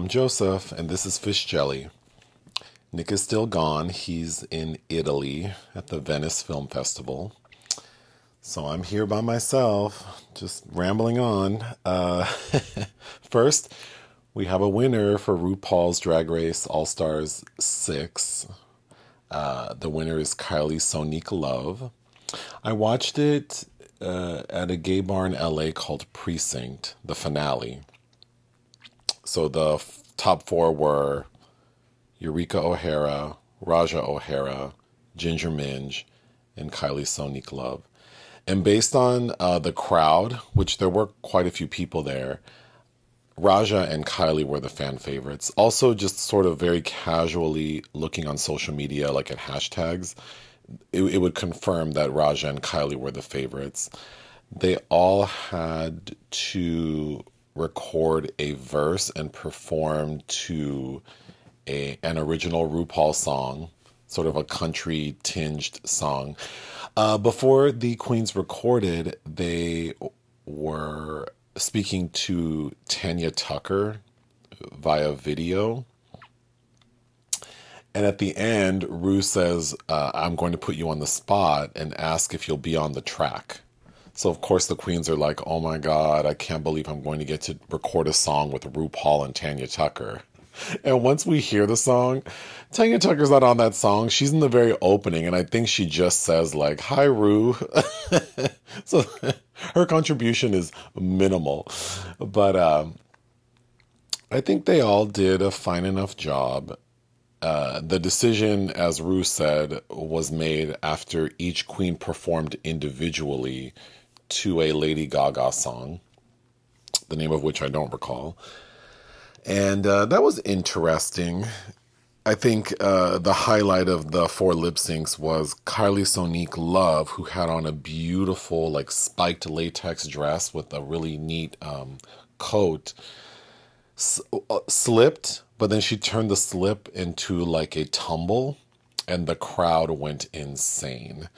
I'm Joseph, and this is Fish Jelly. Nick is still gone. He's in Italy at the Venice Film Festival. So I'm here by myself, just rambling on. Uh, first, we have a winner for RuPaul's Drag Race All Stars 6. Uh, the winner is Kylie Sonique Love. I watched it uh, at a gay bar in LA called Precinct, the finale. So the f- top four were Eureka O'Hara, Raja O'Hara, Ginger Minj, and Kylie Sonique Love. And based on uh, the crowd, which there were quite a few people there, Raja and Kylie were the fan favorites. Also, just sort of very casually looking on social media, like at hashtags, it, it would confirm that Raja and Kylie were the favorites. They all had to record a verse and perform to a an original RuPaul song, sort of a country tinged song. Uh, before the queens recorded, they were speaking to Tanya Tucker via video. And at the end, Ru says, uh, I'm going to put you on the spot and ask if you'll be on the track. So of course the queens are like, "Oh my god, I can't believe I'm going to get to record a song with RuPaul and Tanya Tucker." And once we hear the song, Tanya Tucker's not on that song. She's in the very opening, and I think she just says like, "Hi, Ru." so her contribution is minimal, but um, I think they all did a fine enough job. Uh, the decision, as Ru said, was made after each queen performed individually to a Lady Gaga song, the name of which I don't recall. And uh, that was interesting. I think uh, the highlight of the four lip syncs was Kylie Sonique Love, who had on a beautiful, like, spiked latex dress with a really neat um, coat, S- uh, slipped, but then she turned the slip into like a tumble, and the crowd went insane.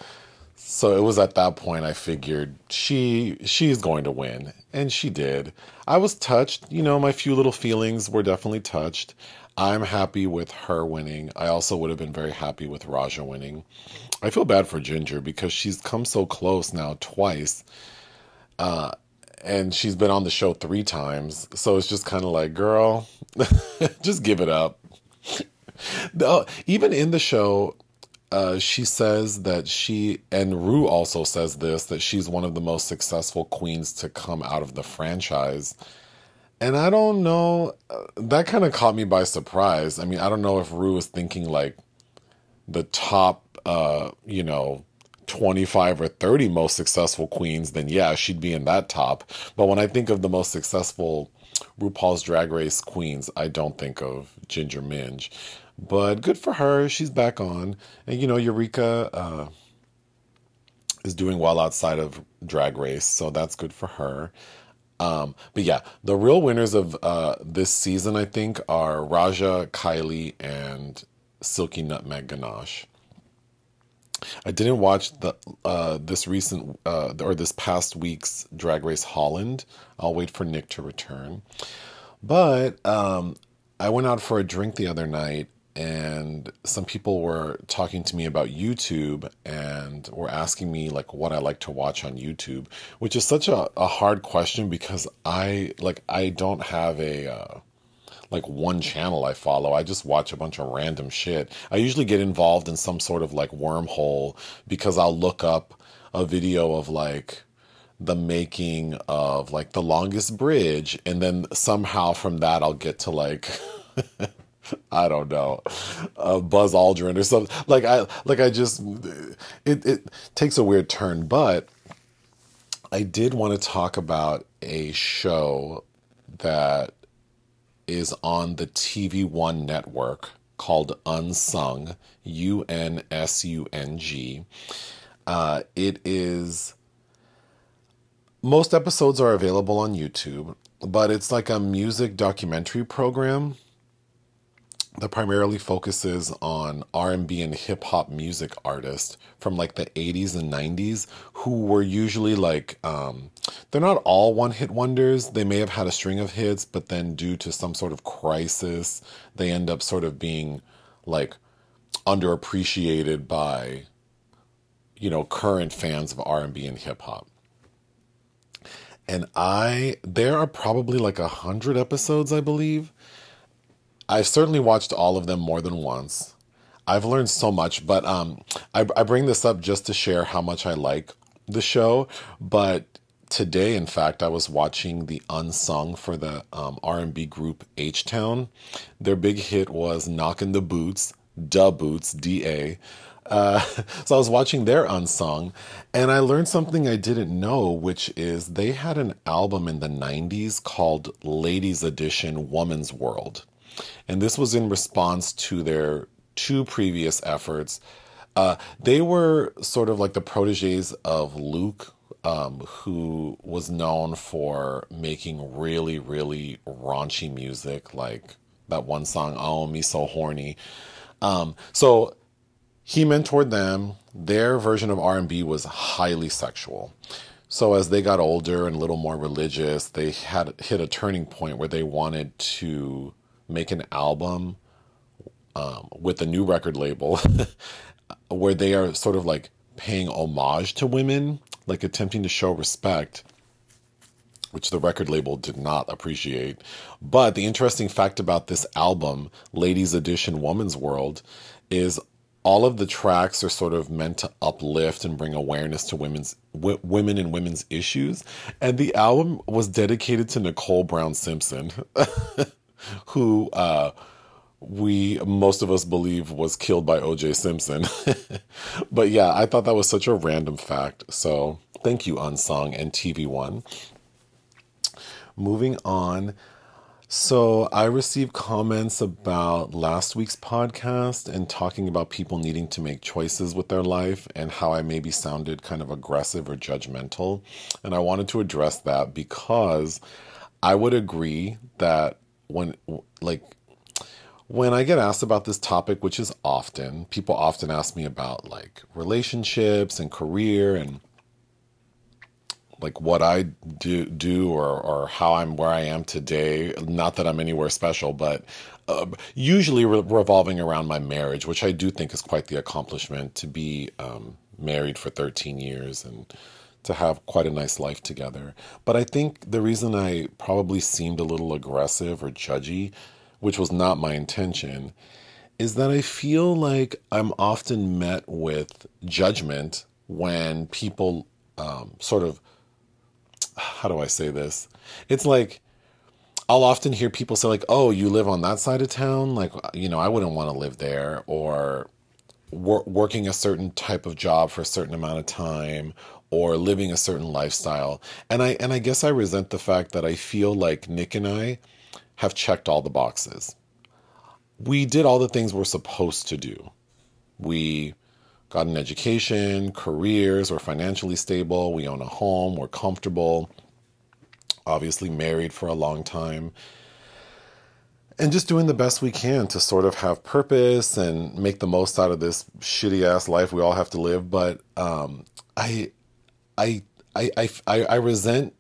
So it was at that point I figured she she's going to win and she did. I was touched, you know, my few little feelings were definitely touched. I'm happy with her winning. I also would have been very happy with Raja winning. I feel bad for Ginger because she's come so close now twice. Uh and she's been on the show 3 times. So it's just kind of like, girl, just give it up. no, even in the show, uh, she says that she and Ru also says this that she's one of the most successful queens to come out of the franchise. And I don't know, uh, that kind of caught me by surprise. I mean, I don't know if Ru is thinking like the top, uh, you know, 25 or 30 most successful queens, then yeah, she'd be in that top. But when I think of the most successful RuPaul's Drag Race queens, I don't think of Ginger Minj. But good for her. She's back on. And, you know, Eureka uh, is doing well outside of Drag Race. So that's good for her. Um, but yeah, the real winners of uh, this season, I think, are Raja, Kylie, and Silky Nutmeg Ganache. I didn't watch the uh, this recent uh, or this past week's Drag Race Holland. I'll wait for Nick to return. But um, I went out for a drink the other night and some people were talking to me about YouTube and were asking me like what I like to watch on YouTube, which is such a, a hard question because I like I don't have a uh, like one channel I follow. I just watch a bunch of random shit. I usually get involved in some sort of like wormhole because I'll look up a video of like the making of like the longest bridge and then somehow from that I'll get to like I don't know, uh, Buzz Aldrin or something. Like I, like I just, it it takes a weird turn. But I did want to talk about a show that is on the TV One network called Unsung, U N S U N G. Uh, it is. Most episodes are available on YouTube, but it's like a music documentary program that primarily focuses on R&B and hip hop music artists from like the 80s and 90s who were usually like um, they're not all one hit wonders. They may have had a string of hits but then due to some sort of crisis they end up sort of being like underappreciated by you know current fans of R&B and hip hop and I there are probably like a hundred episodes I believe I've certainly watched all of them more than once. I've learned so much, but um, I, I bring this up just to share how much I like the show. But today, in fact, I was watching the unsung for the um, R&B group H Town. Their big hit was "Knockin' the Boots," Da Boots, D A. Uh, so I was watching their unsung, and I learned something I didn't know, which is they had an album in the '90s called "Ladies Edition: Woman's World." And this was in response to their two previous efforts. Uh, they were sort of like the proteges of Luke, um, who was known for making really, really raunchy music, like that one song, "Oh Me So Horny." Um, so he mentored them. Their version of R and B was highly sexual. So as they got older and a little more religious, they had hit a turning point where they wanted to make an album um, with a new record label where they are sort of like paying homage to women, like attempting to show respect, which the record label did not appreciate. But the interesting fact about this album, Ladies Edition Woman's World, is all of the tracks are sort of meant to uplift and bring awareness to women's w- women and women's issues and the album was dedicated to Nicole Brown Simpson who uh, we most of us believe was killed by O.J. Simpson. but yeah, I thought that was such a random fact. So thank you, Unsung and TV One. Moving on. So, I received comments about last week's podcast and talking about people needing to make choices with their life and how I maybe sounded kind of aggressive or judgmental. And I wanted to address that because I would agree that when like when I get asked about this topic, which is often, people often ask me about like relationships and career and like what I do do or or how I'm where I am today. Not that I'm anywhere special, but uh, usually re- revolving around my marriage, which I do think is quite the accomplishment to be um, married for 13 years and to have quite a nice life together. But I think the reason I probably seemed a little aggressive or judgy, which was not my intention, is that I feel like I'm often met with judgment when people um, sort of, how do I say this? It's like, I'll often hear people say, like, oh, you live on that side of town? Like, you know, I wouldn't want to live there. Or, wor- working a certain type of job for a certain amount of time or living a certain lifestyle. And I and I guess I resent the fact that I feel like Nick and I have checked all the boxes. We did all the things we're supposed to do. We got an education, careers, we're financially stable, we own a home, we're comfortable, obviously married for a long time. And just doing the best we can to sort of have purpose and make the most out of this shitty ass life we all have to live. But um, I I I I I resent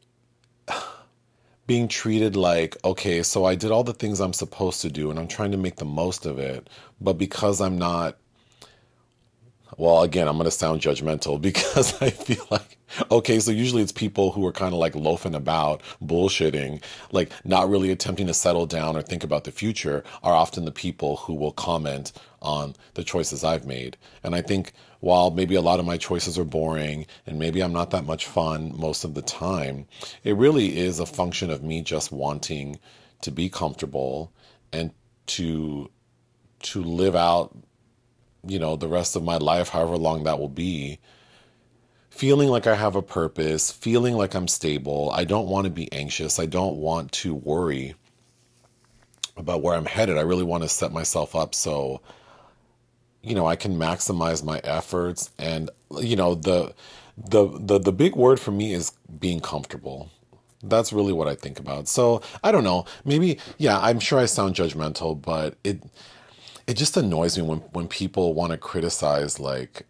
being treated like okay, so I did all the things I'm supposed to do and I'm trying to make the most of it, but because I'm not well, again, I'm going to sound judgmental because I feel like, okay, so usually it's people who are kind of like loafing about, bullshitting, like not really attempting to settle down or think about the future, are often the people who will comment on the choices I've made. And I think while maybe a lot of my choices are boring and maybe I'm not that much fun most of the time, it really is a function of me just wanting to be comfortable and to to live out you know the rest of my life however long that will be feeling like I have a purpose, feeling like I'm stable. I don't want to be anxious. I don't want to worry about where I'm headed. I really want to set myself up so you know, I can maximize my efforts and you know, the the the the big word for me is being comfortable. That's really what I think about. So, I don't know. Maybe yeah, I'm sure I sound judgmental, but it it just annoys me when when people want to criticize like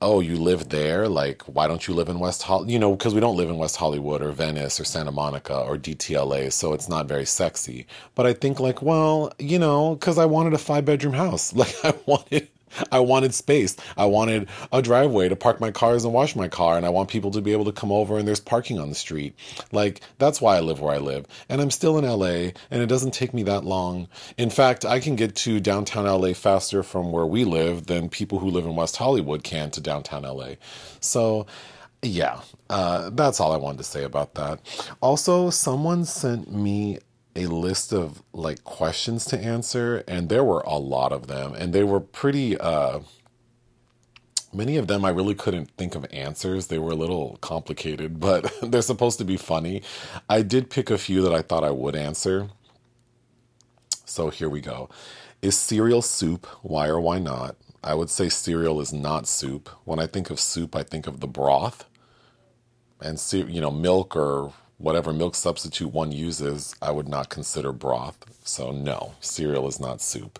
oh, you live there? Like, why don't you live in West Hollywood? You know, because we don't live in West Hollywood or Venice or Santa Monica or DTLA, so it's not very sexy. But I think, like, well, you know, because I wanted a five bedroom house. Like, I wanted I wanted space. I wanted a driveway to park my cars and wash my car, and I want people to be able to come over and there's parking on the street. Like, that's why I live where I live. And I'm still in LA, and it doesn't take me that long. In fact, I can get to downtown LA faster from where we live than people who live in West Hollywood can to downtown LA. So, yeah, uh, that's all I wanted to say about that. Also, someone sent me a list of like questions to answer, and there were a lot of them, and they were pretty. Uh, many of them I really couldn't think of answers. They were a little complicated, but they're supposed to be funny. I did pick a few that I thought I would answer. So here we go. Is cereal soup? Why or why not? I would say cereal is not soup. When I think of soup, I think of the broth and you know milk or whatever milk substitute one uses, I would not consider broth. So, no, cereal is not soup.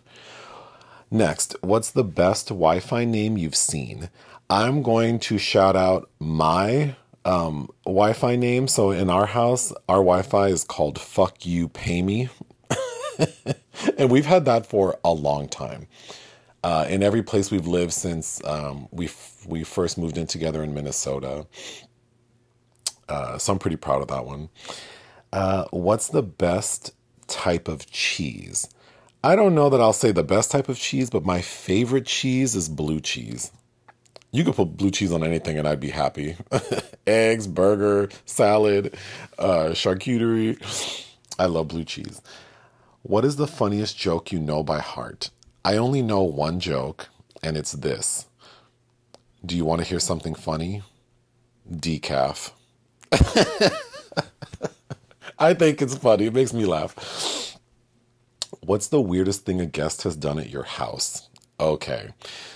Next, what's the best Wi Fi name you've seen? I'm going to shout out my um, Wi Fi name. So, in our house, our Wi Fi is called Fuck You Pay Me. and we've had that for a long time. Uh, in every place we've lived since um, we we first moved in together in Minnesota, uh, so I'm pretty proud of that one. Uh, what's the best type of cheese? I don't know that I'll say the best type of cheese, but my favorite cheese is blue cheese. You could put blue cheese on anything and I'd be happy. Eggs, burger, salad, uh, charcuterie. I love blue cheese. What is the funniest joke you know by heart? I only know one joke, and it's this. Do you want to hear something funny? Decaf. I think it's funny. It makes me laugh. What's the weirdest thing a guest has done at your house? Okay.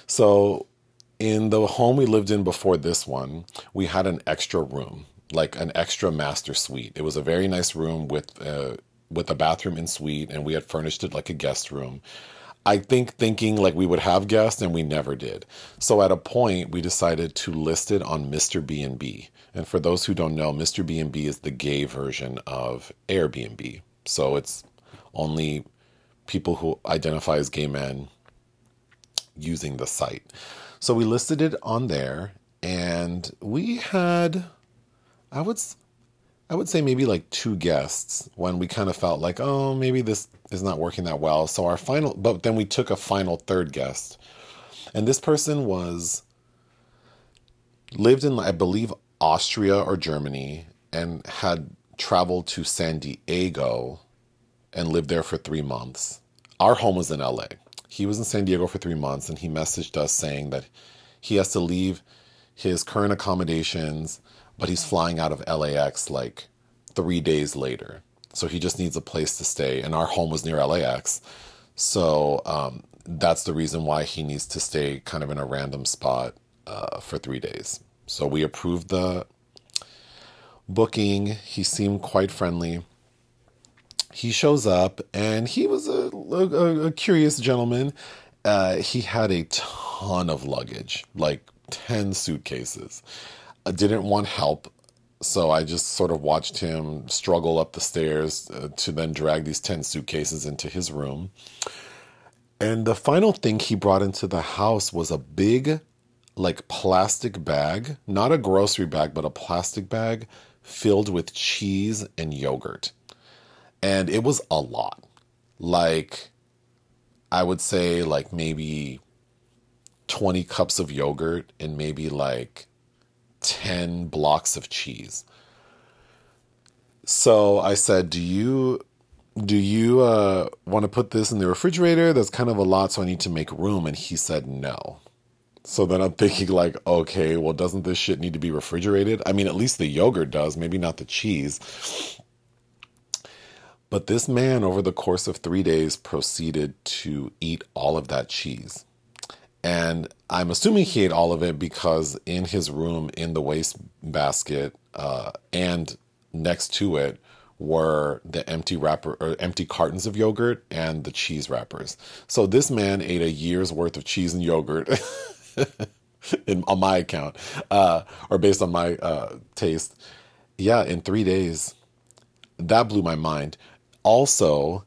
So, in the home we lived in before this one, we had an extra room, like an extra master suite. It was a very nice room with uh, with a bathroom in suite, and we had furnished it like a guest room. I think thinking like we would have guests and we never did. So at a point we decided to list it on Mr. B&B. And for those who don't know, Mr. B&B is the gay version of Airbnb. So it's only people who identify as gay men using the site. So we listed it on there and we had I would I would say maybe like two guests when we kind of felt like, oh, maybe this is not working that well. So our final, but then we took a final third guest. And this person was lived in, I believe, Austria or Germany and had traveled to San Diego and lived there for three months. Our home was in LA. He was in San Diego for three months and he messaged us saying that he has to leave his current accommodations but he's flying out of LAX like three days later. So he just needs a place to stay. And our home was near LAX. So um, that's the reason why he needs to stay kind of in a random spot uh, for three days. So we approved the booking. He seemed quite friendly. He shows up and he was a, a, a curious gentleman. Uh, he had a ton of luggage, like 10 suitcases. I didn't want help. So I just sort of watched him struggle up the stairs uh, to then drag these 10 suitcases into his room. And the final thing he brought into the house was a big, like, plastic bag, not a grocery bag, but a plastic bag filled with cheese and yogurt. And it was a lot. Like, I would say, like, maybe 20 cups of yogurt and maybe like 10 blocks of cheese. So I said, "Do you do you uh, want to put this in the refrigerator? That's kind of a lot, so I need to make room." And he said, "No." So then I'm thinking, like, okay, well, doesn't this shit need to be refrigerated? I mean, at least the yogurt does, maybe not the cheese. But this man, over the course of three days, proceeded to eat all of that cheese. And I'm assuming he ate all of it because in his room, in the waste basket, uh, and next to it were the empty wrapper or empty cartons of yogurt and the cheese wrappers. So this man ate a year's worth of cheese and yogurt in, on my account, uh, or based on my uh, taste. Yeah, in three days. That blew my mind. Also,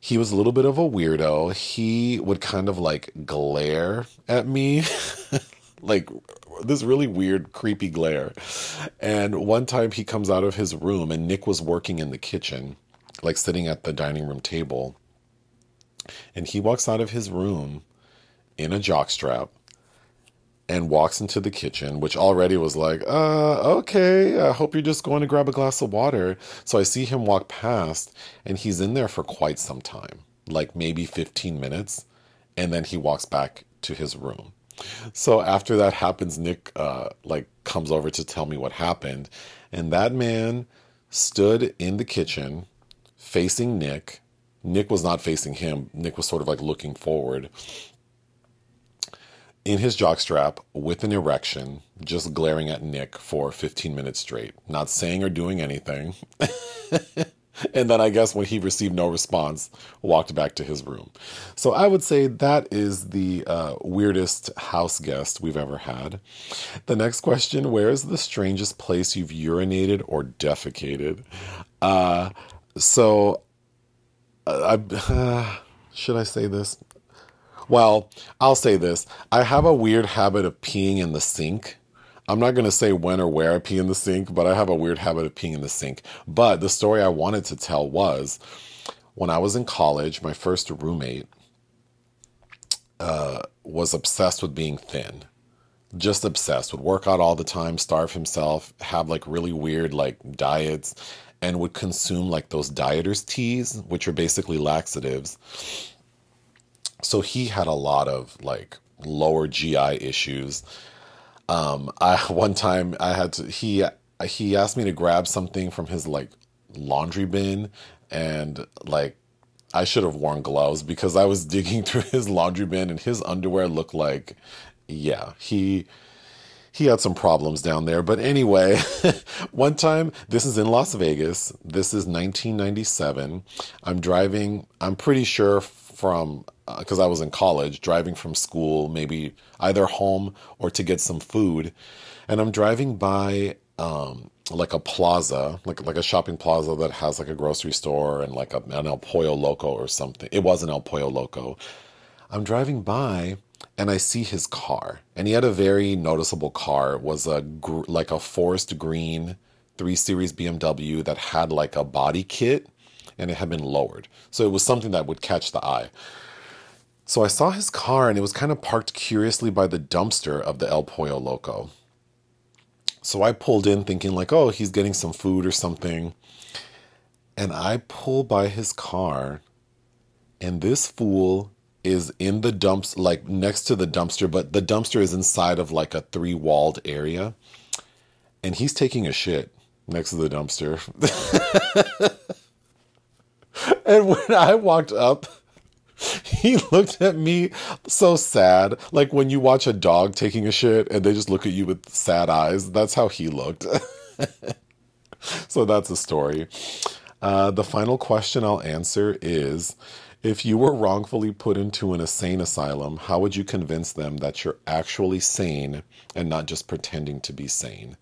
he was a little bit of a weirdo. He would kind of like glare at me, like this really weird, creepy glare. And one time he comes out of his room, and Nick was working in the kitchen, like sitting at the dining room table. And he walks out of his room in a jockstrap and walks into the kitchen, which already was like, uh, okay, I hope you're just going to grab a glass of water. So I see him walk past, and he's in there for quite some time, like maybe 15 minutes. And then he walks back to his room. So after that happens, Nick uh, like comes over to tell me what happened, and that man stood in the kitchen facing Nick. Nick was not facing him. Nick was sort of like looking forward in his jockstrap with an erection, just glaring at Nick for 15 minutes straight, not saying or doing anything. and then I guess when he received no response, walked back to his room. So I would say that is the uh, weirdest house guest we've ever had. The next question Where is the strangest place you've urinated or defecated? Uh, so, uh, I, should I say this? Well, I'll say this. I have a weird habit of peeing in the sink. I'm not going to say when or where I pee in the sink, but I have a weird habit of peeing in the sink. But the story I wanted to tell was when I was in college, my first roommate uh, was obsessed with being thin. Just obsessed. Would work out all the time, starve himself, have like really weird like diets, and would consume like those dieters teas, which are basically laxatives so he had a lot of like lower GI issues. Um, I one time I had to he he asked me to grab something from his like laundry bin and like I should have worn gloves because I was digging through his laundry bin and his underwear looked like yeah, he he had some problems down there. But anyway, one time, this is in Las Vegas. This is 1997. I'm driving, I'm pretty sure from because uh, I was in college, driving from school, maybe either home or to get some food, and I'm driving by um, like a plaza, like like a shopping plaza that has like a grocery store and like a, an El Pollo Loco or something. It was an El Pollo Loco. I'm driving by and I see his car, and he had a very noticeable car. It was a gr- like a forest green three series BMW that had like a body kit, and it had been lowered, so it was something that would catch the eye. So I saw his car and it was kind of parked curiously by the dumpster of the El Pollo Loco. So I pulled in thinking, like, oh, he's getting some food or something. And I pull by his car, and this fool is in the dumps, like next to the dumpster, but the dumpster is inside of like a three walled area. And he's taking a shit next to the dumpster. and when I walked up, he looked at me so sad. Like when you watch a dog taking a shit and they just look at you with sad eyes. That's how he looked. so that's a story. Uh, the final question I'll answer is if you were wrongfully put into an insane asylum, how would you convince them that you're actually sane and not just pretending to be sane?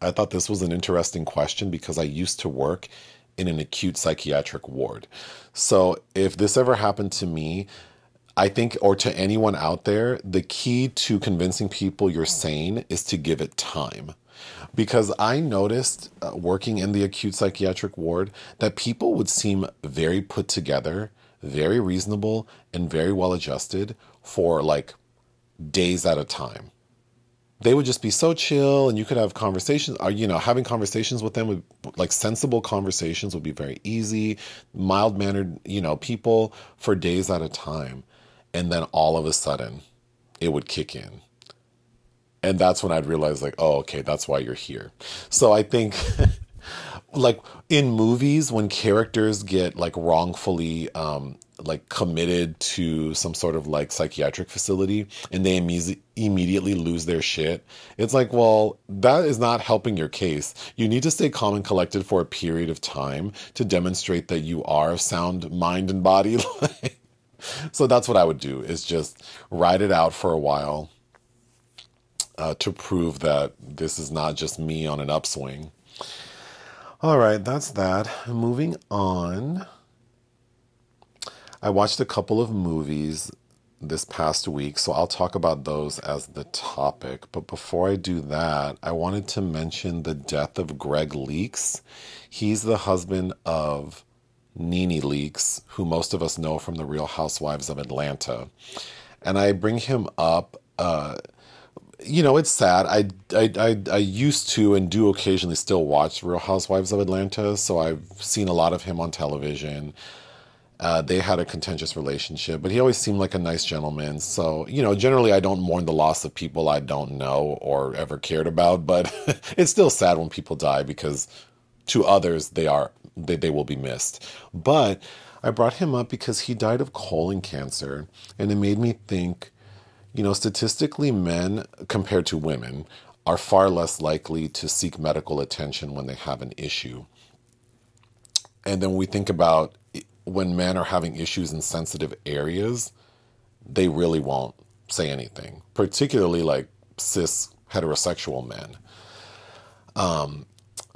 I thought this was an interesting question because I used to work in an acute psychiatric ward. So if this ever happened to me, I think, or to anyone out there, the key to convincing people you're sane is to give it time. Because I noticed uh, working in the acute psychiatric ward that people would seem very put together, very reasonable, and very well adjusted for like days at a time they would just be so chill and you could have conversations or uh, you know having conversations with them would like sensible conversations would be very easy mild mannered you know people for days at a time. And then all of a sudden it would kick in. And that's when i'd realize like oh okay that's why you're here. So i think like in movies when characters get like wrongfully um like committed to some sort of like psychiatric facility and they imme- immediately lose their shit. It's like, well, that is not helping your case. You need to stay calm and collected for a period of time to demonstrate that you are of sound mind and body. so that's what I would do is just ride it out for a while uh, to prove that this is not just me on an upswing. All right, that's that. Moving on. I watched a couple of movies this past week, so I'll talk about those as the topic. But before I do that, I wanted to mention the death of Greg Leakes. He's the husband of NeNe Leakes, who most of us know from the Real Housewives of Atlanta. And I bring him up. Uh, you know, it's sad. I, I, I, I used to and do occasionally still watch Real Housewives of Atlanta, so I've seen a lot of him on television. Uh, they had a contentious relationship, but he always seemed like a nice gentleman. So, you know, generally I don't mourn the loss of people I don't know or ever cared about, but it's still sad when people die because to others they are they, they will be missed. But I brought him up because he died of colon cancer, and it made me think, you know, statistically men compared to women are far less likely to seek medical attention when they have an issue. And then we think about when men are having issues in sensitive areas, they really won't say anything, particularly like cis heterosexual men. Um,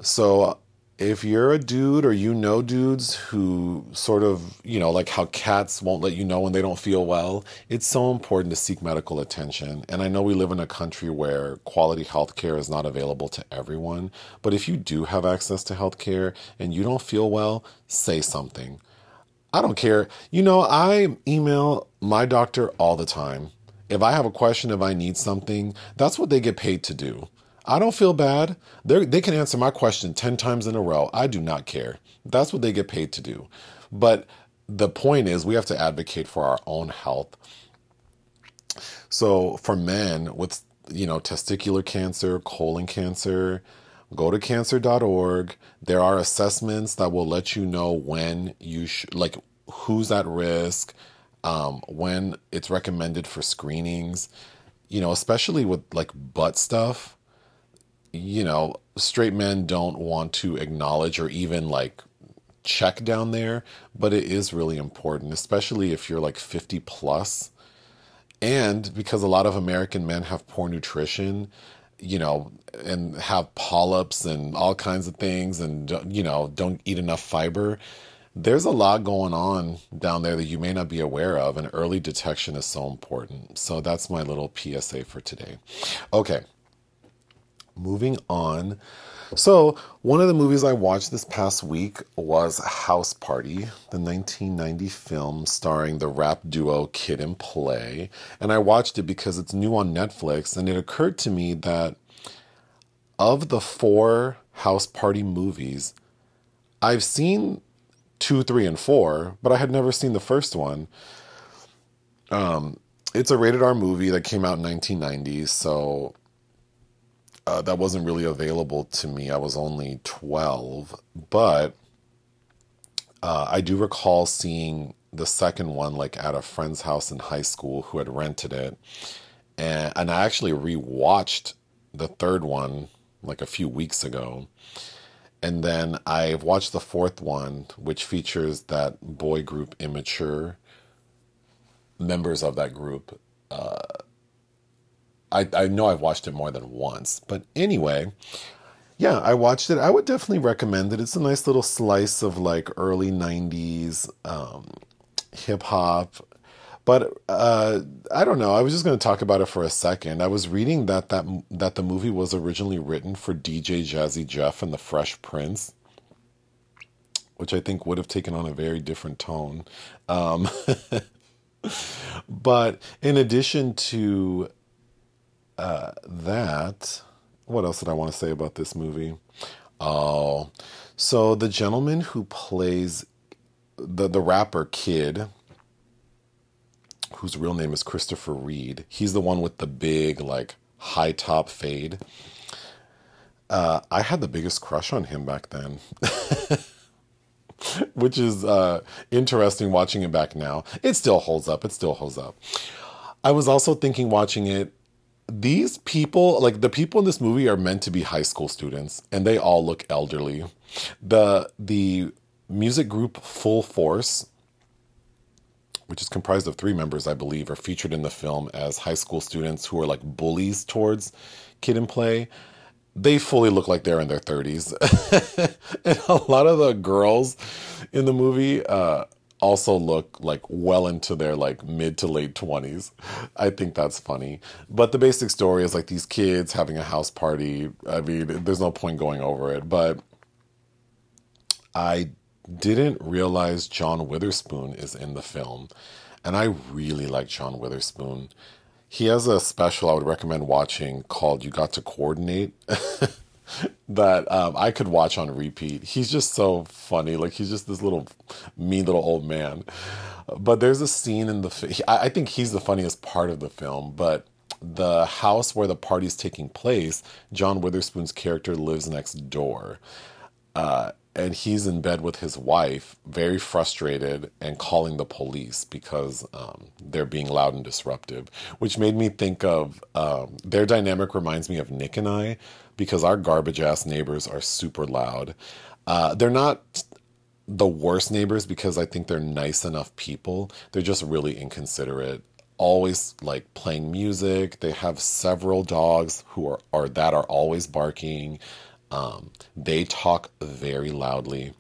so if you're a dude or you know dudes who sort of, you know, like how cats won't let you know when they don't feel well, it's so important to seek medical attention. And I know we live in a country where quality health care is not available to everyone, but if you do have access to health care and you don't feel well, say something. I don't care. You know, I email my doctor all the time. If I have a question, if I need something, that's what they get paid to do. I don't feel bad. They they can answer my question 10 times in a row. I do not care. That's what they get paid to do. But the point is, we have to advocate for our own health. So for men with, you know, testicular cancer, colon cancer, go to cancer.org. There are assessments that will let you know when you should, like, who's at risk, um, when it's recommended for screenings, you know, especially with like butt stuff. You know, straight men don't want to acknowledge or even like check down there, but it is really important, especially if you're like 50 plus. And because a lot of American men have poor nutrition, you know, and have polyps and all kinds of things and, you know, don't eat enough fiber. There's a lot going on down there that you may not be aware of, and early detection is so important. So that's my little PSA for today. Okay, moving on. So, one of the movies I watched this past week was House Party, the 1990 film starring the rap duo Kid and Play. And I watched it because it's new on Netflix, and it occurred to me that of the four House Party movies, I've seen two, three, and four, but I had never seen the first one. Um, it's a rated R movie that came out in 1990, so uh, that wasn't really available to me. I was only 12, but uh, I do recall seeing the second one like at a friend's house in high school who had rented it. And, and I actually rewatched the third one like a few weeks ago. And then I've watched the fourth one, which features that boy group Immature, members of that group. Uh, I, I know I've watched it more than once. But anyway, yeah, I watched it. I would definitely recommend it. It's a nice little slice of like early 90s um, hip hop. But uh, I don't know. I was just going to talk about it for a second. I was reading that, that that the movie was originally written for DJ Jazzy Jeff and the Fresh Prince, which I think would have taken on a very different tone. Um, but in addition to uh, that, what else did I want to say about this movie? Oh, so the gentleman who plays the the rapper Kid, whose real name is Christopher Reid, he's the one with the big like high top fade. Uh, I had the biggest crush on him back then. which is uh, interesting watching it back now. It still holds up. It still holds up. I was also thinking watching it. These people, like the people in this movie, are meant to be high school students, and they all look elderly. the The music group Full Force, which is comprised of three members, I believe, are featured in the film as high school students who are like bullies towards Kid and Play they fully look like they're in their 30s. and a lot of the girls in the movie uh, also look like well into their like mid to late 20s. I think that's funny. But the basic story is like these kids having a house party. I mean, there's no point going over it, but I didn't realize John Witherspoon is in the film. And I really like John Witherspoon. He has a special I would recommend watching called You Got to Coordinate. that um, I could watch on repeat. He's just so funny. Like he's just this little mean little old man. But there's a scene in the. Fi- I think he's the funniest part of the film. But the house where the party's taking place, John Witherspoon's character lives next door. Uh, and he's in bed with his wife, very frustrated and calling the police because um, they're being loud and disruptive, which made me think of um, their dynamic reminds me of Nick and I because our garbage ass neighbors are super loud. Uh, they're not the worst neighbors because I think they're nice enough people. They're just really inconsiderate. Always like playing music. They have several dogs who are, are that are always barking. Um, they talk very loudly.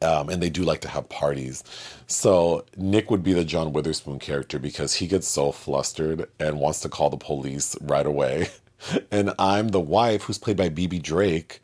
Um, and they do like to have parties. So Nick would be the John Witherspoon character because he gets so flustered and wants to call the police right away. and I'm the wife who's played by Bebe Drake,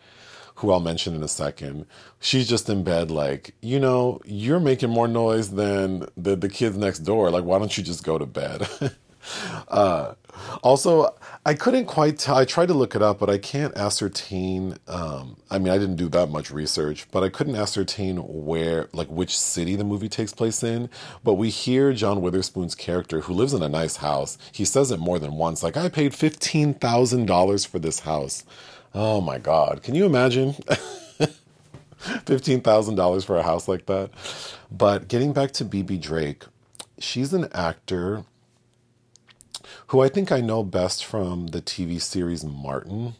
who I'll mention in a second. She's just in bed, like, you know, you're making more noise than the, the kids next door. Like, why don't you just go to bed? uh, also, I couldn't quite tell. I tried to look it up, but I can't ascertain. Um, I mean, I didn't do that much research, but I couldn't ascertain where, like, which city the movie takes place in. But we hear John Witherspoon's character, who lives in a nice house. He says it more than once, like, I paid fifteen thousand dollars for this house. Oh my God! Can you imagine? fifteen thousand dollars for a house like that. But getting back to Bebe Drake, she's an actor who I think I know best from the TV series Martin.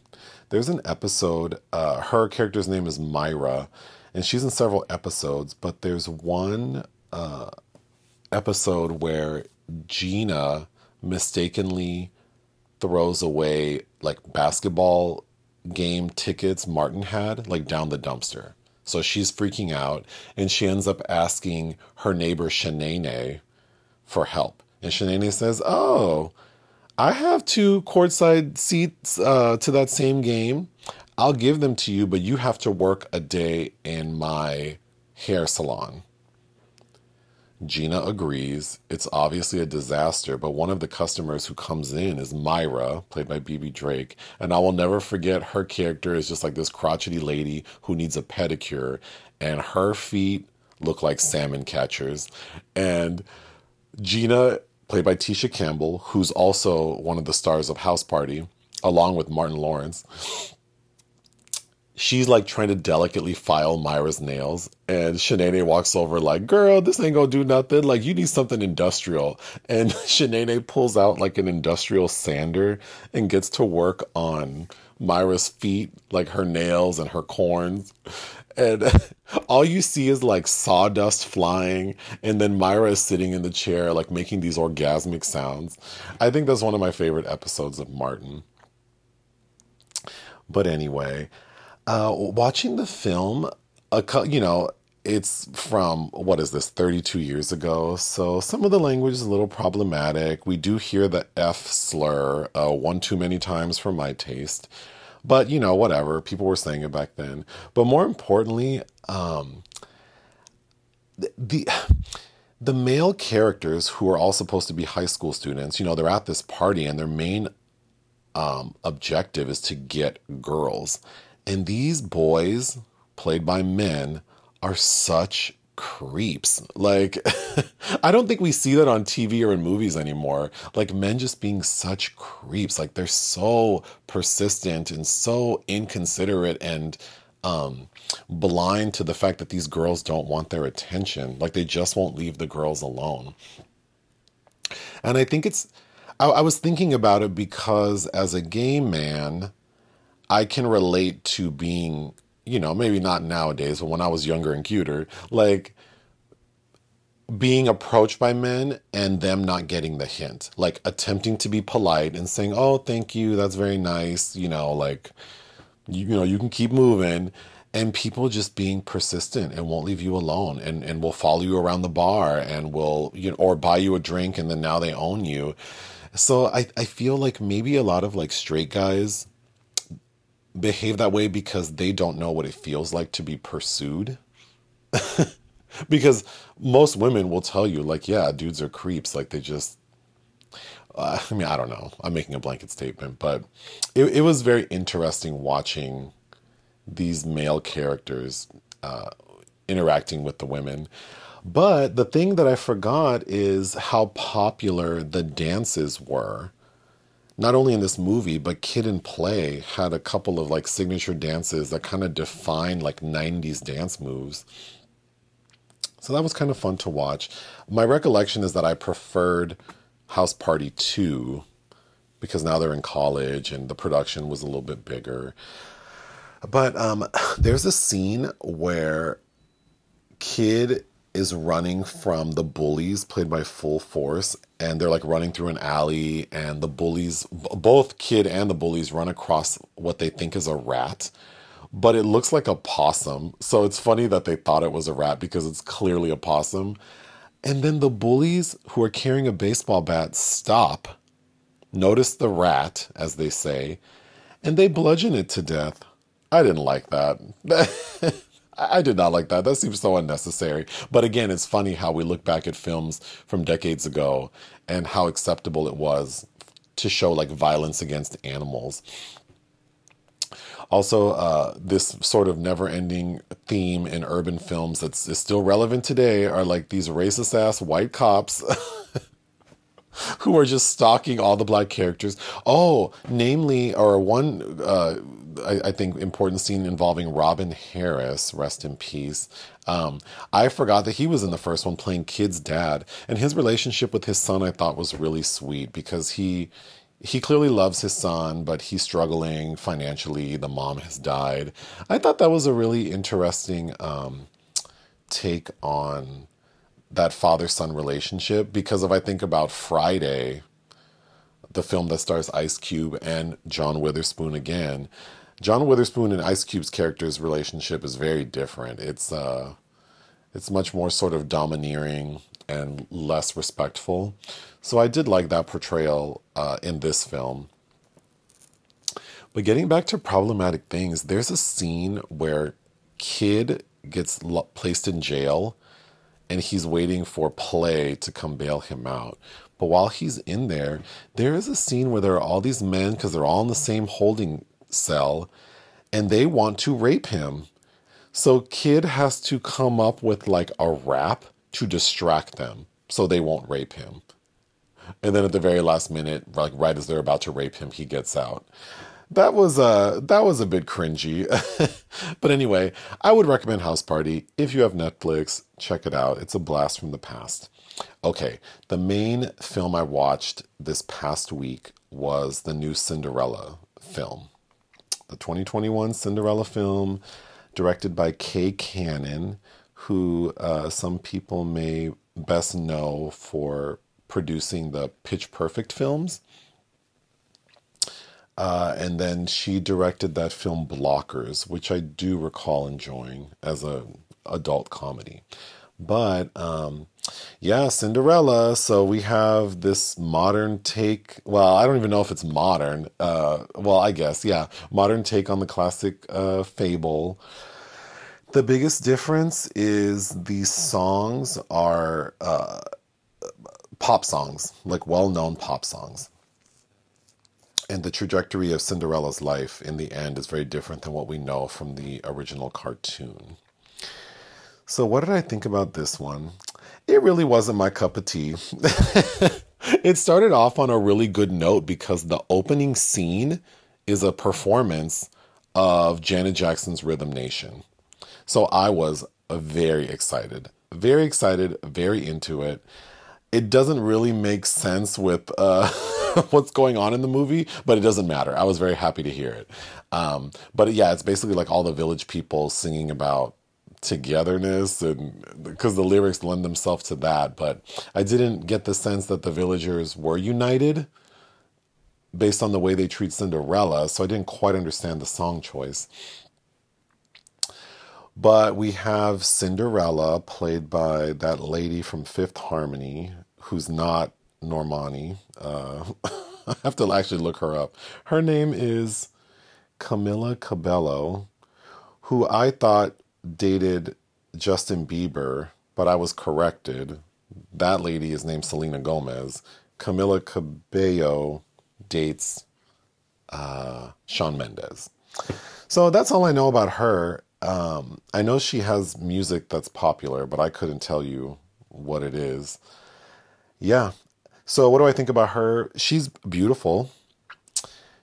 There's an episode, uh, her character's name is Myra, and she's in several episodes, but there's one uh, episode where Gina mistakenly throws away like basketball game tickets Martin had, like down the dumpster. So she's freaking out, and she ends up asking her neighbor Sheneneh for help. And Sheneneh says, Oh, I have two courtside seats uh, to that same game. I'll give them to you, but you have to work a day in my hair salon. Gina agrees. It's obviously a disaster, but one of the customers who comes in is Myra, played by Bebe Drake. And I will never forget her character is just like this crotchety lady who needs a pedicure, and her feet look like salmon catchers. And Gina played by Tisha Campbell, who's also one of the stars of House Party, along with Martin Lawrence. She's like trying to delicately file Myra's nails, and Sheneneh walks over like, "Girl, this ain't gonna do nothing. Like, you need something industrial." And Sheneneh pulls out like an industrial sander and gets to work on Myra's feet, like her nails and her corns and all you see is like sawdust flying and then myra is sitting in the chair like making these orgasmic sounds. I think that's one of my favorite episodes of martin. But anyway uh, watching the film a you know it's from what is this 32 years ago? So some of the language is a little problematic. We do hear the f slur uh, one too many times for my taste but you know, whatever. People were saying it back then. But more importantly, um, the, the the male characters who are all supposed to be high school students, you know, they're at this party and their main um, objective is to get girls. And these boys, played by men, are such creeps. Like, I don't think we see that on TV or in movies anymore. Like, men just being such creeps. Like, they're so persistent and so inconsiderate and um, blind to the fact that these girls don't want their attention. Like they just won't leave the girls alone. And I think it's, I, I was thinking about it because as a gay man, I can relate to being, you know, maybe not nowadays, but when I was younger and cuter, like being approached by men and them not getting the hint, like attempting to be polite and saying, "Oh, thank you, that's very nice," you know, like you, you know, you can keep moving and people just being persistent and won't leave you alone and and will follow you around the bar and will you know or buy you a drink and then now they own you. So I I feel like maybe a lot of like straight guys behave that way because they don't know what it feels like to be pursued. because most women will tell you like yeah dudes are creeps. Like they just uh, i mean i don't know. I'm making a blanket statement but it, it was very interesting watching these male characters uh, interacting with the women. But the thing that i forgot is how popular the dances were not only in this movie but kid and play had a couple of like signature dances that kind of defined like 90s dance moves so that was kind of fun to watch. My recollection is that I preferred House Party 2 because now they're in college and the production was a little bit bigger. But um, there's a scene where Kid is running from the bullies played by Full Force and they're like running through an alley and the bullies both kid and the bullies run across what they think is a rat but it looks like a possum. So it's funny that they thought it was a rat because it's clearly a possum. And then the bullies who are carrying a baseball bat stop, notice the rat, as they say, and they bludgeon it to death. I didn't like that. I did not like that. That seems so unnecessary. But again, it's funny how we look back at films from decades ago and how acceptable it was to show like violence against animals. Also, uh, this sort of never ending theme in urban films that's is still relevant today are like these racist ass white cops. who are just stalking all the black characters. Oh, namely, or one, uh, I, I, think, important scene involving Robin Harris, rest in peace. Um, I forgot that he was in the first one playing Kid's dad, and his relationship with his son I thought was really sweet because he he clearly loves his son, but he's struggling financially. The mom has died. I thought that was a really interesting um, take on that father son relationship because if I think about Friday, the film that stars Ice Cube and John Witherspoon again, John Witherspoon and Ice Cube's character's relationship is very different. It's uh, it's much more sort of domineering and less respectful. So I did like that portrayal uh, in this film. But getting back to problematic things, there's a scene where Kid gets lo- placed in jail and he's waiting for Play to come bail him out. But while he's in there, there is a scene where there are all these men, because they're all in the same holding cell, and they want to rape him. So Kid has to come up with like a rap to distract them so they won't rape him. And then at the very last minute, like right as they're about to rape him, he gets out. That was uh that was a bit cringy. but anyway, I would recommend House Party. If you have Netflix, check it out. It's a blast from the past. Okay, the main film I watched this past week was the new Cinderella film. The 2021 Cinderella film directed by Kay Cannon, who uh, some people may best know for producing the Pitch Perfect films. Uh, and then she directed that film Blockers, which I do recall enjoying as a adult comedy. But um, yeah, Cinderella. So we have this modern take. Well, I don't even know if it's modern. Uh, well, I guess yeah, modern take on the classic uh, fable. The biggest difference is these songs are uh, pop songs, like well known pop songs. And the trajectory of Cinderella's life in the end is very different than what we know from the original cartoon. So, what did I think about this one? It really wasn't my cup of tea. it started off on a really good note because the opening scene is a performance of Janet Jackson's Rhythm Nation. So I was very excited, very excited, very into it. It doesn't really make sense with uh, what's going on in the movie, but it doesn't matter. I was very happy to hear it. Um, but yeah, it's basically like all the village people singing about togetherness and because the lyrics lend themselves to that but i didn't get the sense that the villagers were united based on the way they treat cinderella so i didn't quite understand the song choice but we have cinderella played by that lady from fifth harmony who's not normani uh, i have to actually look her up her name is camila cabello who i thought dated Justin Bieber, but I was corrected. That lady is named Selena Gomez. Camila Cabello dates uh, Shawn Mendes. So that's all I know about her. Um, I know she has music that's popular, but I couldn't tell you what it is. Yeah. So what do I think about her? She's beautiful.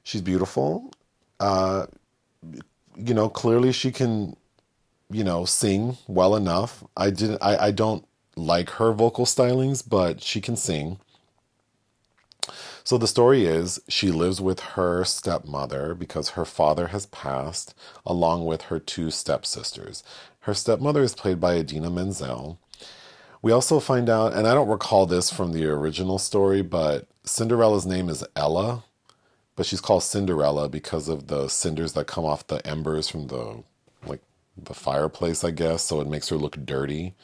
She's beautiful. Uh, you know, clearly she can you know, sing well enough. I didn't I, I don't like her vocal stylings, but she can sing. So the story is she lives with her stepmother because her father has passed, along with her two stepsisters. Her stepmother is played by Idina Menzel. We also find out, and I don't recall this from the original story, but Cinderella's name is Ella, but she's called Cinderella because of the cinders that come off the embers from the like the fireplace, I guess, so it makes her look dirty.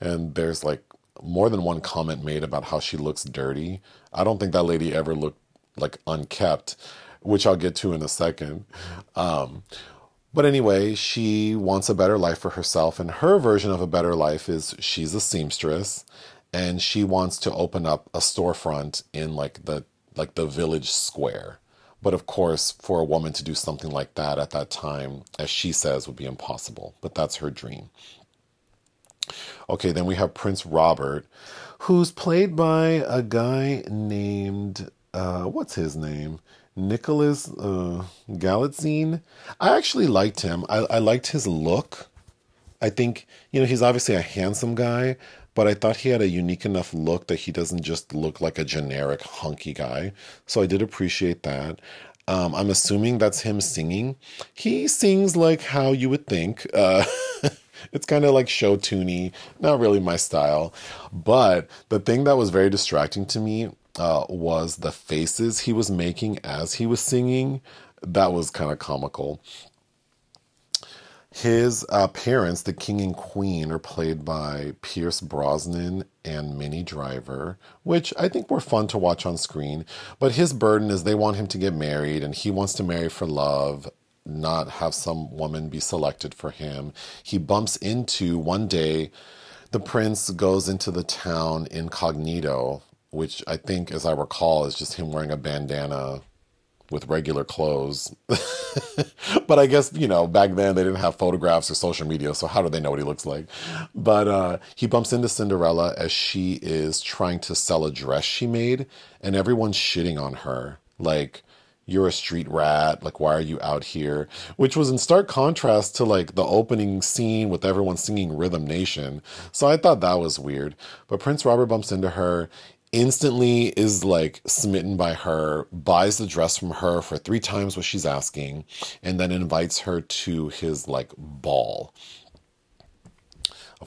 And there's like more than one comment made about how she looks dirty. I don't think that lady ever looked like unkept, which I'll get to in a second. Um, but anyway, she wants a better life for herself, and her version of a better life is she's a seamstress and she wants to open up a storefront in like the like the village square but of course, for a woman to do something like that at that time, as she says, would be impossible. But that's her dream. Okay, then we have Prince Robert, who's played by a guy named, uh, what's his name? Nicholas uh, Galitzine. I actually liked him. I, I liked his look. I think, you know, he's obviously a handsome guy, but I thought he had a unique enough look that he doesn't just look like a generic hunky guy. So I did appreciate that. Um, I'm assuming that's him singing. He sings like how you would think. Uh, it's kind of like show tuney, not really my style. But the thing that was very distracting to me uh, was the faces he was making as he was singing. That was kind of comical. His uh, parents, the king and queen, are played by Pierce Brosnan and Minnie Driver, which I think were fun to watch on screen. But his burden is they want him to get married, and he wants to marry for love, not have some woman be selected for him. He bumps into one day, the prince goes into the town incognito, which I think, as I recall, is just him wearing a bandana with regular clothes. but I guess, you know, back then they didn't have photographs or social media, so how do they know what he looks like? But uh, he bumps into Cinderella as she is trying to sell a dress she made, and everyone's shitting on her. Like, you're a street rat. Like, why are you out here? Which was in stark contrast to like the opening scene with everyone singing Rhythm Nation. So I thought that was weird. But Prince Robert bumps into her instantly is like smitten by her, buys the dress from her for three times what she's asking, and then invites her to his like ball.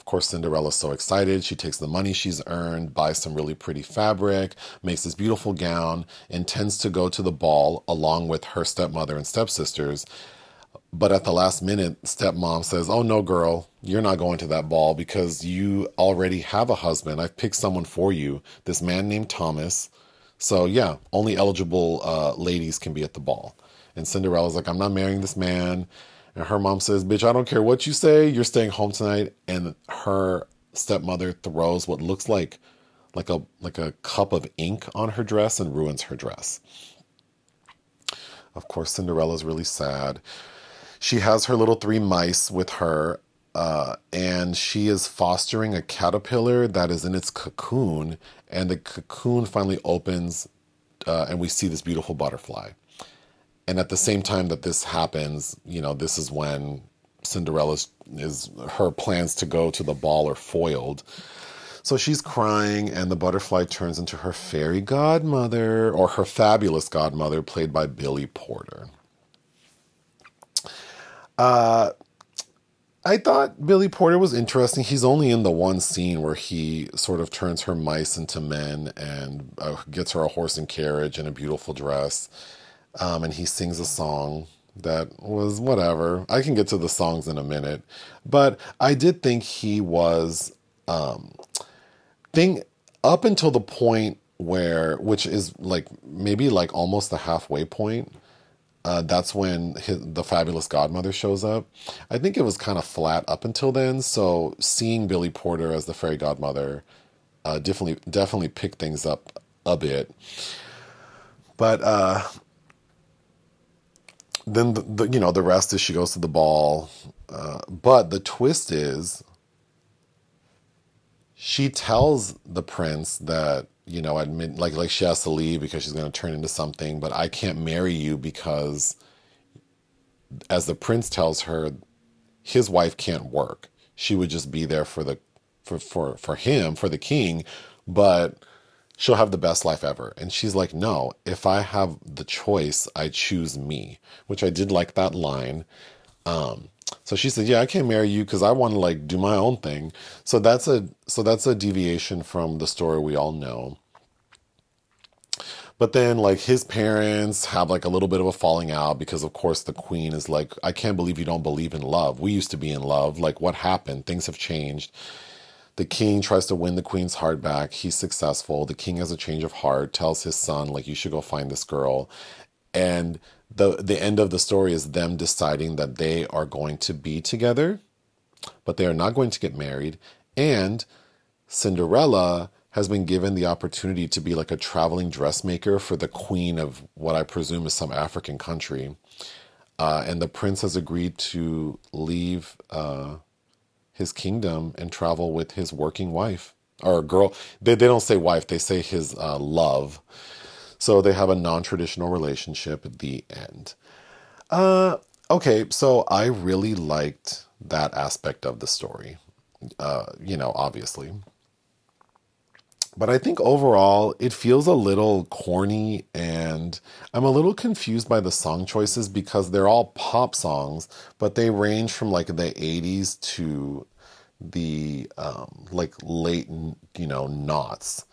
Of course, Cinderella's so excited. She takes the money she's earned, buys some really pretty fabric, makes this beautiful gown, intends to go to the ball along with her stepmother and stepsisters. But at the last minute, stepmom says, Oh, no, girl, you're not going to that ball because you already have a husband. I've picked someone for you, this man named Thomas. So, yeah, only eligible uh, ladies can be at the ball. And Cinderella's like, I'm not marrying this man. And her mom says, Bitch, I don't care what you say, you're staying home tonight. And her stepmother throws what looks like like a like a cup of ink on her dress and ruins her dress. Of course, Cinderella's really sad she has her little three mice with her, uh, and she is fostering a caterpillar that is in its cocoon, and the cocoon finally opens, uh, and we see this beautiful butterfly. And at the same time that this happens, you know, this is when Cinderella's is her plans to go to the ball are foiled. So she's crying, and the butterfly turns into her fairy godmother, or her fabulous godmother, played by Billy Porter. Uh, I thought Billy Porter was interesting. He's only in the one scene where he sort of turns her mice into men and uh, gets her a horse and carriage and a beautiful dress. Um, and he sings a song that was whatever. I can get to the songs in a minute. But I did think he was um, thing up until the point where which is like maybe like almost the halfway point uh, that's when his, the fabulous godmother shows up i think it was kind of flat up until then so seeing billy porter as the fairy godmother uh, definitely definitely picked things up a bit but uh, then the, the, you know the rest is she goes to the ball uh, but the twist is she tells the prince that you know admit like like she has to leave because she's going to turn into something but i can't marry you because as the prince tells her his wife can't work. She would just be there for the for for for him for the king but she'll have the best life ever and she's like no if i have the choice i choose me which i did like that line um so she said, "Yeah, I can't marry you because I want to like do my own thing." So that's a so that's a deviation from the story we all know. But then like his parents have like a little bit of a falling out because of course the queen is like, "I can't believe you don't believe in love. We used to be in love. Like what happened? Things have changed." The king tries to win the queen's heart back. He's successful. The king has a change of heart, tells his son like you should go find this girl. And the the end of the story is them deciding that they are going to be together, but they are not going to get married. And Cinderella has been given the opportunity to be like a traveling dressmaker for the queen of what I presume is some African country. Uh, and the prince has agreed to leave uh, his kingdom and travel with his working wife or girl. They, they don't say wife, they say his uh, love. So they have a non traditional relationship at the end. Uh, okay, so I really liked that aspect of the story, uh, you know, obviously. But I think overall it feels a little corny and I'm a little confused by the song choices because they're all pop songs, but they range from like the 80s to the um, like late, you know, knots.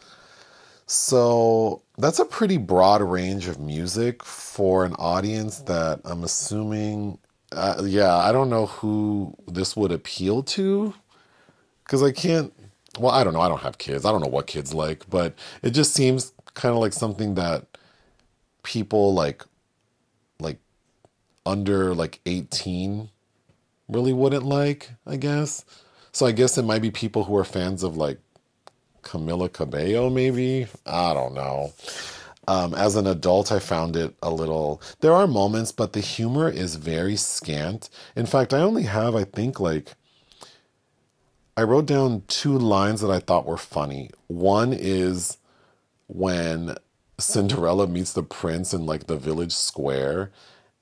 So that's a pretty broad range of music for an audience that I'm assuming. Uh, yeah, I don't know who this would appeal to because I can't. Well, I don't know. I don't have kids. I don't know what kids like, but it just seems kind of like something that people like, like under like 18 really wouldn't like, I guess. So I guess it might be people who are fans of like Camila Cabello, maybe. I don't know. Um, as an adult, I found it a little. There are moments, but the humor is very scant. In fact, I only have, I think, like. I wrote down two lines that I thought were funny. One is when Cinderella meets the prince in like the village square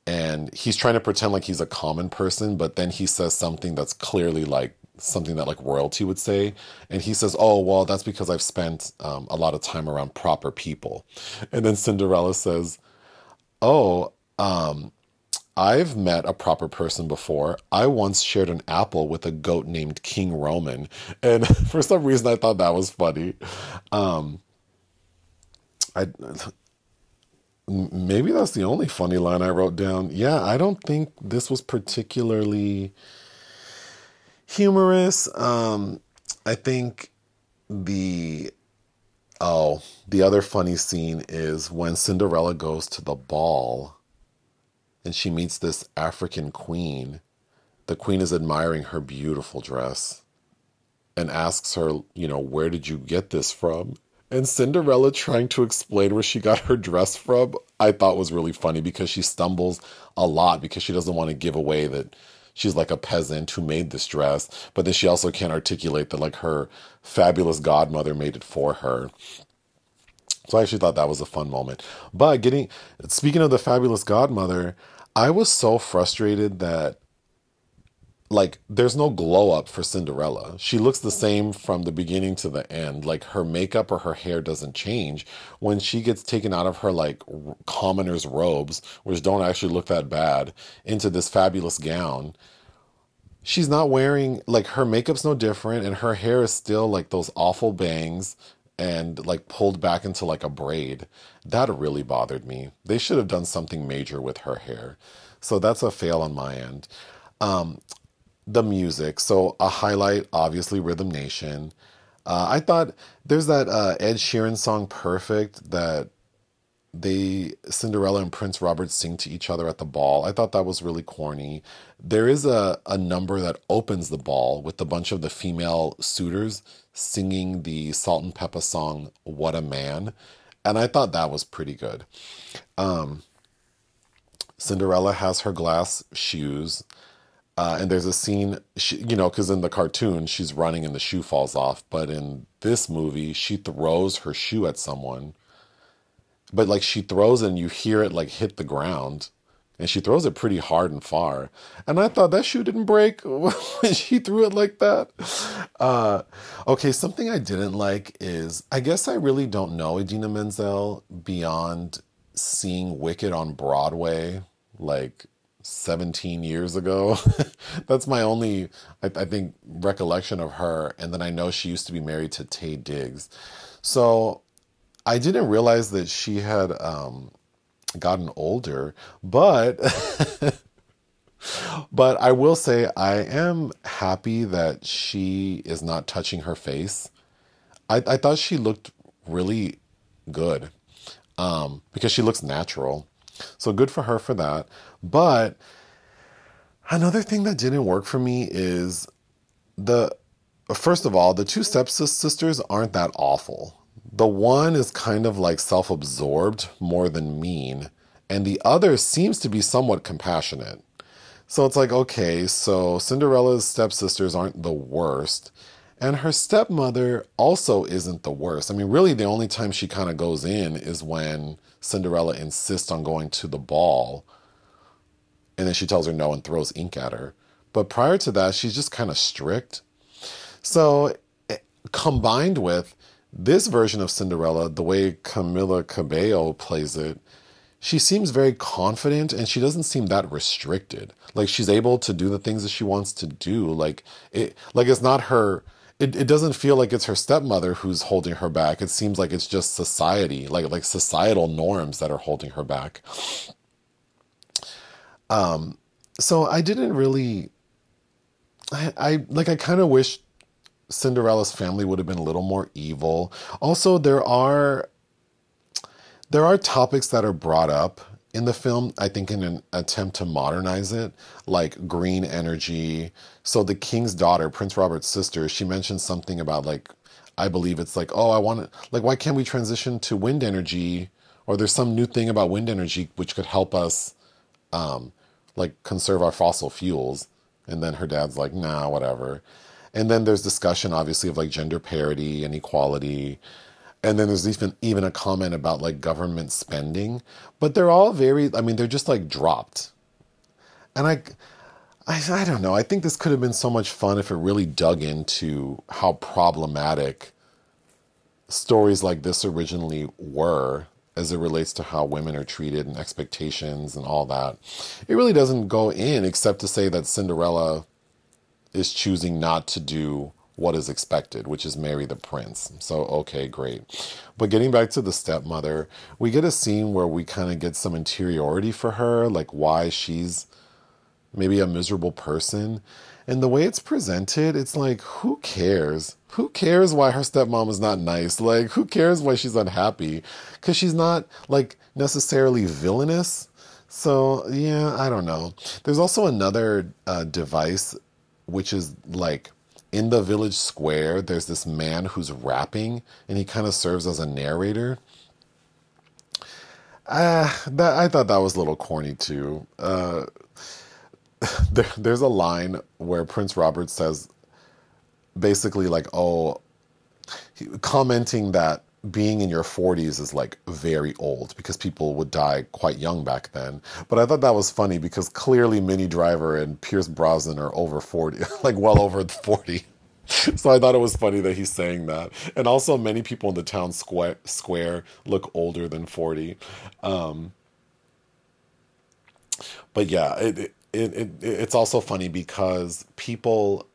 and he's trying to pretend like he's a common person, but then he says something that's clearly like something that like royalty would say. And he says, Oh, well, that's because I've spent um, a lot of time around proper people. And then Cinderella says, Oh, um, I've met a proper person before. I once shared an apple with a goat named King Roman. And for some reason, I thought that was funny. Um, I. Maybe that's the only funny line I wrote down. Yeah, I don't think this was particularly humorous. Um, I think the oh, the other funny scene is when Cinderella goes to the ball and she meets this African queen. The queen is admiring her beautiful dress and asks her, you know, where did you get this from? And Cinderella trying to explain where she got her dress from, I thought was really funny because she stumbles a lot because she doesn't want to give away that she's like a peasant who made this dress, but then she also can't articulate that like her fabulous godmother made it for her. So I actually thought that was a fun moment. But getting speaking of the fabulous godmother, I was so frustrated that like there's no glow up for Cinderella. She looks the same from the beginning to the end. Like her makeup or her hair doesn't change. When she gets taken out of her like commoner's robes, which don't actually look that bad, into this fabulous gown, she's not wearing like her makeup's no different and her hair is still like those awful bangs and like pulled back into like a braid. That really bothered me. They should have done something major with her hair. So that's a fail on my end. Um, the music. So a highlight, obviously, Rhythm Nation. Uh, I thought there's that uh, Ed Sheeran song "Perfect" that they Cinderella and Prince Robert sing to each other at the ball. I thought that was really corny. There is a, a number that opens the ball with a bunch of the female suitors singing the Salt-N-Pepa song Whatta Man. And I thought that was pretty good. Um, Cinderella has her glass shoes. Uh, and there's a scene, she, you know, because in the cartoon she's running and the shoe falls off, but in this movie she throws her shoe at someone. But like she throws it and you hear it like hit the ground, and she throws it pretty hard and far. And I thought that shoe didn't break when she threw it like that. Uh, okay, something I didn't like is I guess I really don't know Idina Menzel beyond seeing Wicked on Broadway like 17 years ago. That's my only, I, I, think, recollection of her. And then I know she used to be married to Taye Diggs. So I didn't realize that she had um, gotten older, but. but I will say I am happy that she is not touching her face. I, I thought she looked really good um, because she looks natural. So good for her for that. But another thing that didn't work for me is the first of all, the two stepsisters aren't that awful. The one is kind of like self absorbed more than mean, and the other seems to be somewhat compassionate. So it's like, okay, so Cinderella's stepsisters aren't the worst. And her stepmother also isn't the worst. I mean, really, the only time she kind of goes in is when Cinderella insists on going to the ball. And then she tells her no and throws ink at her. But prior to that, she's just kind of strict. So, eh, combined with this version of Cinderella, the way Camila Cabello plays it, she seems very confident and she doesn't seem that restricted. Like she's able to do the things that she wants to do. Like it like it's not her it, it doesn't feel like it's her stepmother who's holding her back. It seems like it's just society, like like societal norms that are holding her back. Um, so I didn't really. I, I like. I kind of wish Cinderella's family would have been a little more evil. Also, there are there are topics that are brought up in the film, I think in an attempt to modernize it, like green energy. So the king's daughter, Prince Robert's sister, she mentioned something about like I believe it's like, oh, I want to like why can't we transition to wind energy or there's some new thing about wind energy which could help us um like conserve our fossil fuels. And then her dad's like, nah, whatever. And then there's discussion obviously of like gender parity and equality. And then there's even even a comment about like government spending. But they're all very i mean they're just like dropped. And I, I i don't know. I think this could have been so much fun if it really dug into how problematic stories like this originally were as it relates to how women are treated and expectations and all that. It really doesn't go in except to say that cinderella is choosing not to do what is expected, which is marry the prince. So, okay, great. But getting back to the stepmother, we get a scene where we kind of get some interiority for her, like why she's maybe a miserable person. And the way it's presented, it's like, who cares? Who cares why her stepmom is not nice? Like, who cares why she's unhappy? Because she's not, like, necessarily villainous. So, yeah, I don't know. There's also another uh, device, which is like in the village square, there's this man who's rapping, and he kind of serves as a narrator. Uh, that I thought that was a little corny too. Uh, there, there's a line where Prince Robert says, basically like, "Oh," commenting that being in your 40s is like very old because people would die quite young back then. But I thought that was funny because clearly Minnie Driver and Pierce Brosnan are over 40, like well over 40. so I thought it was funny that he's saying that. And also, many people in the town square, square look older than 40. Um, but yeah, it, it, it, it's also funny because people,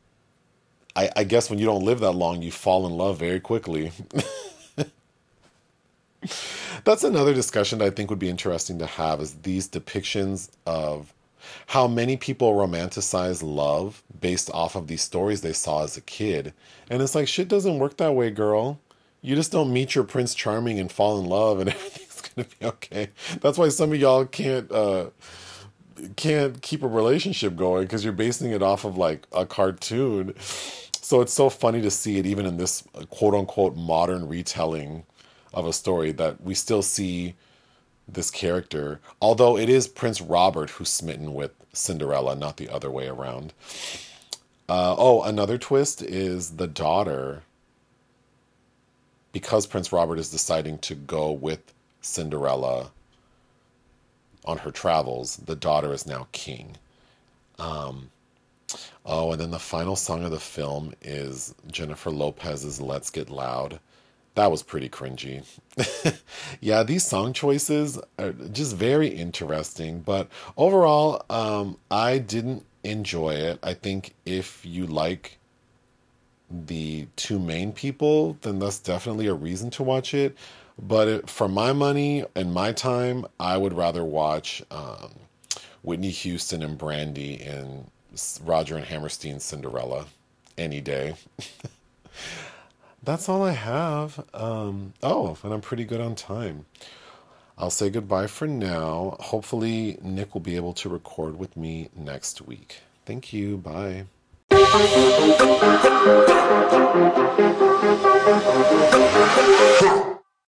I, I guess when you don't live that long, you fall in love very quickly. That's another discussion that I think would be interesting to have is these depictions of how many people romanticize love based off of these stories they saw as a kid. And it's like, shit doesn't work that way, girl. You just don't meet your Prince Charming and fall in love and everything's gonna be okay. That's why some of y'all can't uh can't keep a relationship going because you're basing it off of like a cartoon. So it's so funny to see it even in this quote unquote modern retelling of a story that we still see this character, although it is Prince Robert who's smitten with Cinderella, not the other way around. Uh, oh, another twist is the daughter, because Prince Robert is deciding to go with Cinderella on her travels, the daughter is now king. Um, oh, and then the final song of the film is Jennifer Lopez's Let's Get Loud that was pretty cringy. yeah, these song choices are just very interesting, but overall, um, I didn't enjoy it. I think if you like the two main people, then that's definitely a reason to watch it. But it, for my money and my time, I would rather watch um, Whitney Houston and Brandy in Roger and Hammerstein's Cinderella any day. that's all I have. Um, oh, and I'm pretty good on time. I'll say goodbye for now. Hopefully, Nick will be able to record with me next week. Thank you. Bye.